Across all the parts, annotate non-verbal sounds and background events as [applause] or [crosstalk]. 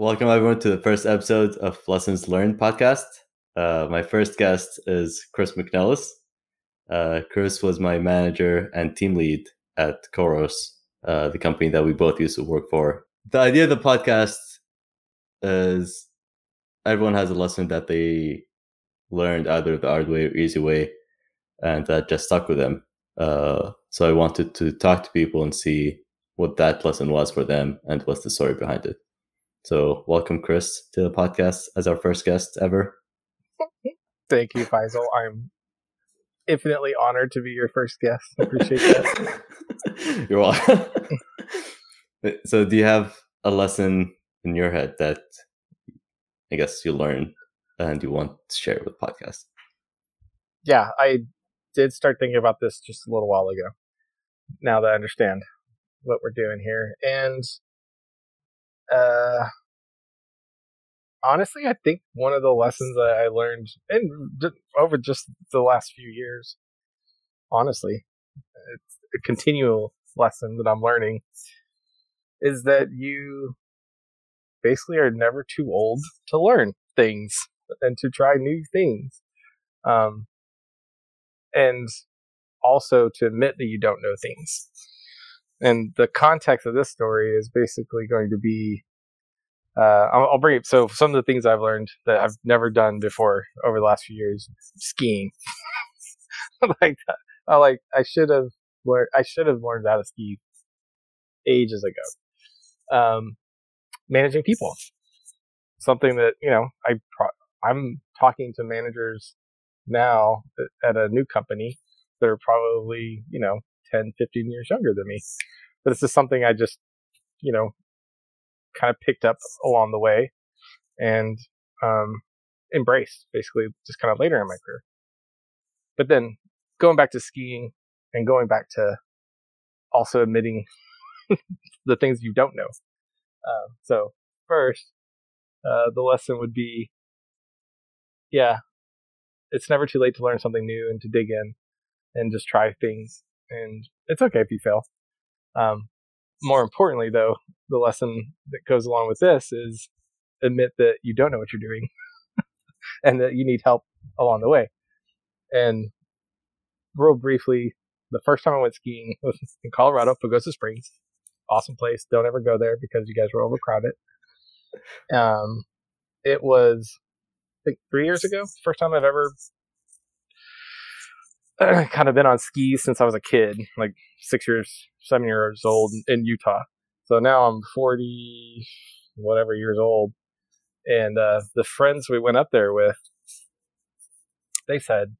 Welcome everyone to the first episode of Lessons Learned podcast. Uh, my first guest is Chris McNellis. Uh, Chris was my manager and team lead at Khoros, uh, the company that we both used to work for. The idea of the podcast is everyone has a lesson that they learned either the hard way or easy way, and that just stuck with them. Uh, so I wanted to talk to people and see what that lesson was for them and what's the story behind it. So welcome, Chris, to the podcast as our first guest ever. Thank you, Faisal. I'm infinitely honored to be your first guest. I appreciate that. [laughs] You're welcome. [laughs] so, do you have a lesson in your head that I guess you learned and you want to share with the podcast? Yeah, I did start thinking about this just a little while ago. Now that I understand what we're doing here, and uh, honestly, I think one of the lessons that I learned and over just the last few years, honestly, it's a continual lesson that I'm learning is that you basically are never too old to learn things and to try new things. Um, and also to admit that you don't know things. And the context of this story is basically going to be uh, I'll, I'll, bring it. So some of the things I've learned that I've never done before over the last few years, skiing. [laughs] like I like I should have learned. I should have learned how to ski ages ago. Um, managing people, something that you know I pro- I'm talking to managers now at a new company that are probably you know 10, 15 years younger than me. But it's just something I just you know kind of picked up along the way and um, embraced basically just kind of later in my career. But then going back to skiing and going back to also admitting [laughs] the things you don't know. Um, so first, uh, the lesson would be, yeah, it's never too late to learn something new and to dig in and just try things. And it's okay if you fail. Um, more importantly, though, the lesson that goes along with this is admit that you don't know what you're doing [laughs] and that you need help along the way. And real briefly, the first time I went skiing was [laughs] in Colorado, Pagosa Springs. Awesome place. Don't ever go there because you guys were overcrowded. Um, it was, I think, three years ago. First time I've ever [clears throat] kind of been on skis since I was a kid, like six years, seven years old in Utah. So now I'm 40, whatever years old. And uh, the friends we went up there with, they said,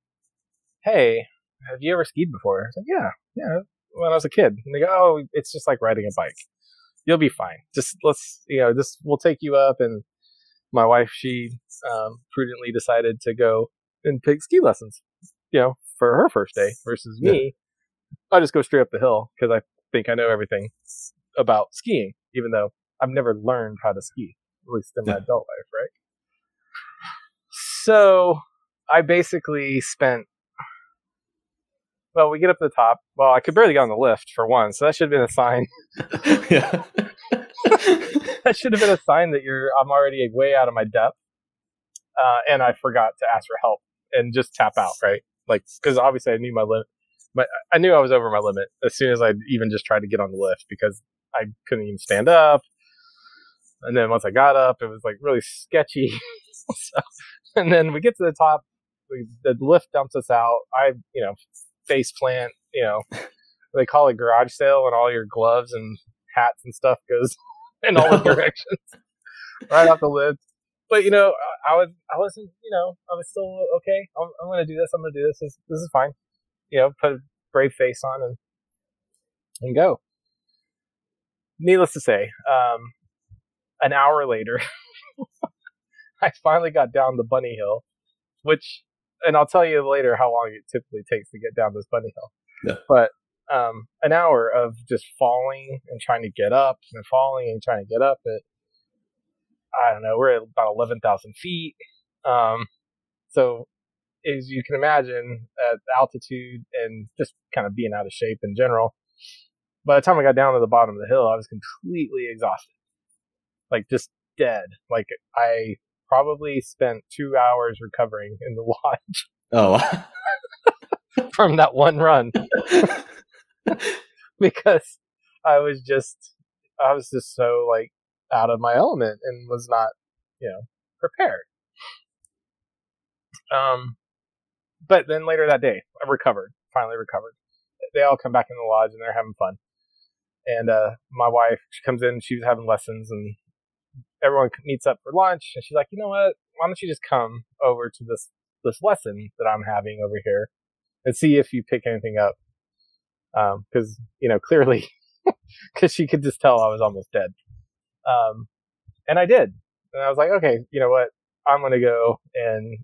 Hey, have you ever skied before? I was like, Yeah, yeah, when I was a kid. And they go, Oh, it's just like riding a bike. You'll be fine. Just let's, you know, just we'll take you up. And my wife, she um, prudently decided to go and take ski lessons, you know, for her first day versus yeah. me. I just go straight up the hill because I think I know everything about skiing, even though I've never learned how to ski, at least in my yeah. adult life, right? So I basically spent. Well, we get up to the top. Well, I could barely get on the lift for one, so that should have been a sign. [laughs] [laughs] yeah. that should have been a sign that you're. I'm already way out of my depth, uh, and I forgot to ask for help and just tap out, right? Like, because obviously I knew my limit, but I knew I was over my limit as soon as I even just tried to get on the lift because I couldn't even stand up. And then once I got up, it was like really sketchy. [laughs] so, and then we get to the top, we, the lift dumps us out. I, you know, face plant, you know, [laughs] they call it garage sale and all your gloves and hats and stuff goes [laughs] in all the directions right off the lift but you know, I, was I wasn't you know I was still okay. I'm, I'm gonna do this. I'm gonna do this. This, this is fine. You know, put a brave face on and and go. Needless to say, um, an hour later, [laughs] I finally got down the bunny hill, which, and I'll tell you later how long it typically takes to get down this bunny hill. Yeah. But um, an hour of just falling and trying to get up and falling and trying to get up it I don't know, we're at about 11,000 feet. Um, so as you can imagine at altitude and just kind of being out of shape in general, by the time I got down to the bottom of the hill, I was completely exhausted. Like just dead. Like I probably spent two hours recovering in the [laughs] lodge. Oh. [laughs] from that one run [laughs] because I was just I was just so like out of my element and was not, you know, prepared. Um but then later that day, I recovered, finally recovered. They all come back in the lodge and they're having fun. And uh my wife she comes in, she was having lessons and everyone meets up for lunch and she's like, "You know what? Why don't you just come over to this this lesson that I'm having over here and see if you pick anything up. Um, cause, you know, clearly, [laughs] cause she could just tell I was almost dead. Um, and I did. And I was like, okay, you know what? I'm going to go and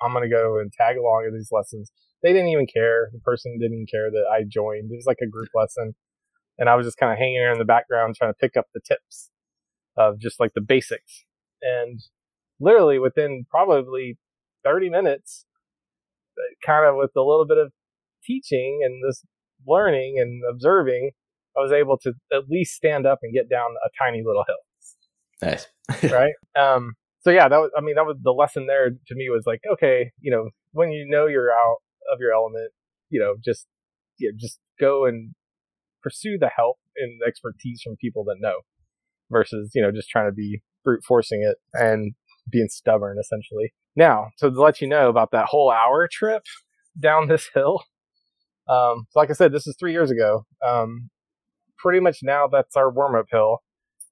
I'm going to go and tag along in these lessons. They didn't even care. The person didn't care that I joined. It was like a group lesson. And I was just kind of hanging there in the background trying to pick up the tips of just like the basics. And literally within probably 30 minutes, kind of with a little bit of teaching and this learning and observing, I was able to at least stand up and get down a tiny little hill. Nice. [laughs] right. Um, so yeah, that was, I mean, that was the lesson there to me was like, okay, you know, when you know you're out of your element, you know, just, you know, just go and pursue the help and expertise from people that know versus, you know, just trying to be brute forcing it and being stubborn essentially. Now, to let you know about that whole hour trip down this hill. Um, so like I said, this is three years ago. Um, pretty much now that's our warm up hill.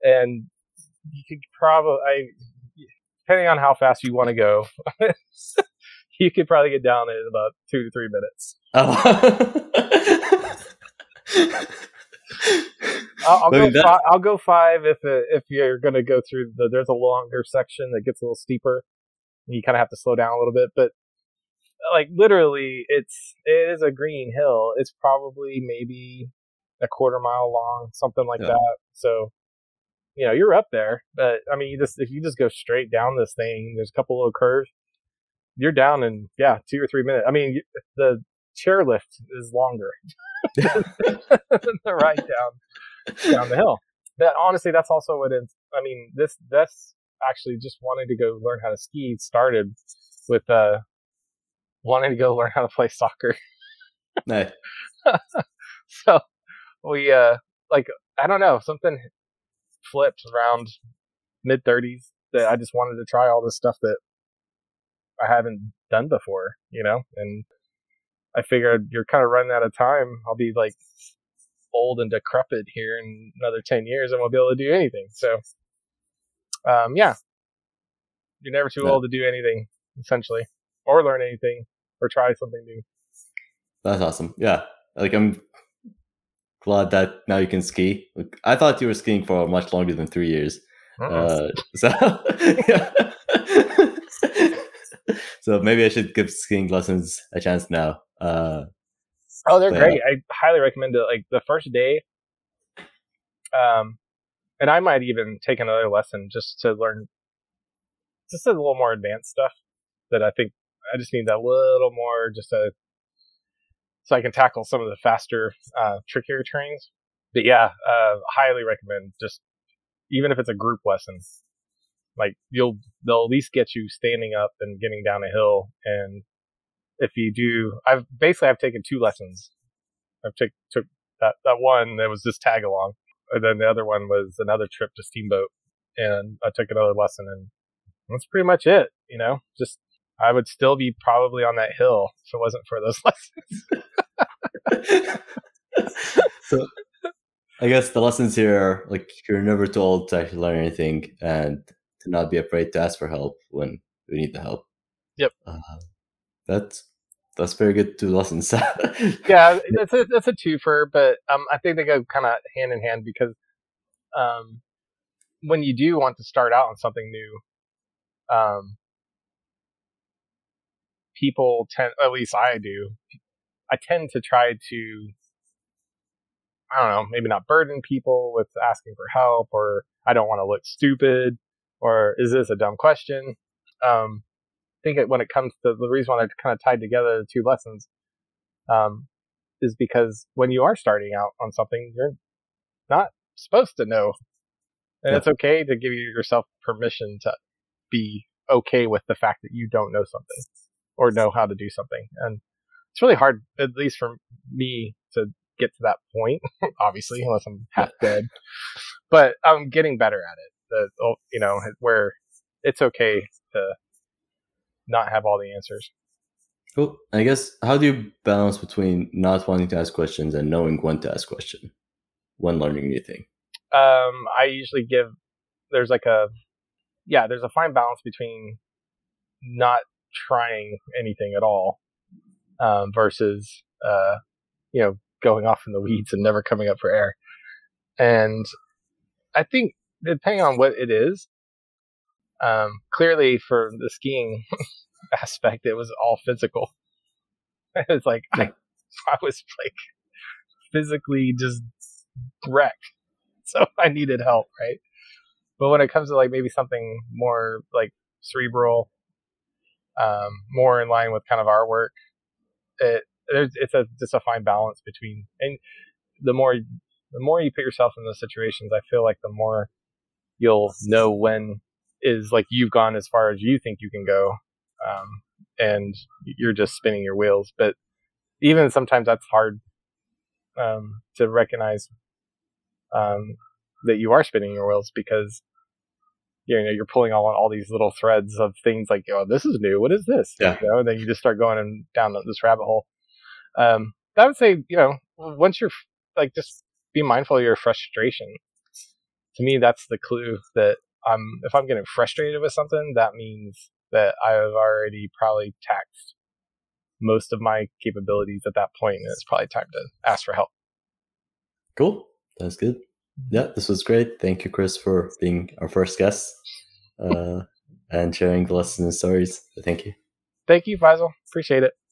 And you could probably, I, depending on how fast you want to go, [laughs] you could probably get down in about two to three minutes. Oh. I'll, I'll go. Five, I'll go five if it, if you're going to go through the. There's a longer section that gets a little steeper you kind of have to slow down a little bit. But like literally, it's it is a green hill. It's probably maybe a quarter mile long, something like yeah. that. So you know you're up there. But I mean, you just if you just go straight down this thing, there's a couple little curves. You're down in yeah two or three minutes. I mean, the chairlift is longer [laughs] than the ride down down the hill. But honestly, that's also what it's. I mean, this this actually just wanting to go learn how to ski started with uh, wanting to go learn how to play soccer. nice. [laughs] so we uh like I don't know something flipped around mid thirties that I just wanted to try all this stuff that I haven't done before, you know, and I figured you're kind of running out of time. I'll be like old and decrepit here in another 10 years and we'll be able to do anything. So um, yeah, you're never too old to do anything essentially, or learn anything, or try something new. That's awesome. Yeah, like I'm glad that now you can ski. I thought you were skiing for much longer than three years. Uh, [laughs] so, [laughs] so maybe I should give skiing lessons a chance now. Uh, oh, they're great. Yeah. I highly recommend it. Like the first day, um, and I might even take another lesson just to learn just a little more advanced stuff that I think I just need that little more just to, so I can tackle some of the faster, uh, trickier trains. But yeah, uh, highly recommend just even if it's a group lesson, like you'll they'll at least get you standing up and getting down a hill. And if you do, I've basically I've taken two lessons. I've took took that that one that was just tag along, and then the other one was another trip to Steamboat, and I took another lesson, and that's pretty much it. You know, just I would still be probably on that hill if it wasn't for those [laughs] lessons. [laughs] so, I guess the lessons here are like you're never too old to actually learn anything, and to not be afraid to ask for help when we need the help. Yep. Uh, that's that's very good two lessons. [laughs] yeah, that's a that's a twofer, but um, I think they go kind of hand in hand because um, when you do want to start out on something new, um, people tend, at least I do, I tend to try to, I don't know, maybe not burden people with asking for help, or I don't want to look stupid, or is this a dumb question? Um, think it, when it comes to the reason why they're kind of tied together, the two lessons, um, is because when you are starting out on something, you're not supposed to know and Yeah. it's okay to give yourself permission to be okay with the fact that you don't know something or know how to do something. And it's really hard, at least for me, to get to that point. [laughs] obviously, unless I'm half [laughs] dead, but I'm getting better at it. The oh, you know where it's okay to not have all the answers. Cool. I guess how do you balance between not wanting to ask questions and knowing when to ask question when learning a new thing? um, I usually give there's like a yeah there's a fine balance between not trying anything at all um, versus uh, you know going off in the weeds and never coming up for air. And I think depending on what it is, um, clearly for the skiing [laughs] aspect, it was all physical. [laughs] It was like I, [laughs] I was like physically just wrecked so I needed help, right? But when it comes to like maybe something more like cerebral, um, more in line with kind of our work, it it's a just a fine balance between and the more the more you put yourself in those situations, I feel like the more you'll know when is like you've gone as far as you think you can go, um, and you're just spinning your wheels. But even sometimes that's hard um, to recognize um, that you are spinning your wheels because you know you're pulling all on all these little threads of things like oh this is new what is this Yeah. you know and then you just start going and down this rabbit hole um i would say you know once you're like just be mindful of your frustration to me that's the clue that i'm if i'm getting frustrated with something that means that i've already probably taxed most of my capabilities at that point and it's probably time to ask for help Cool. That's good. Yeah, this was great. Thank you, Chris, for being our first guest uh, and sharing the lessons and stories. Thank you. thank you faisal appreciate it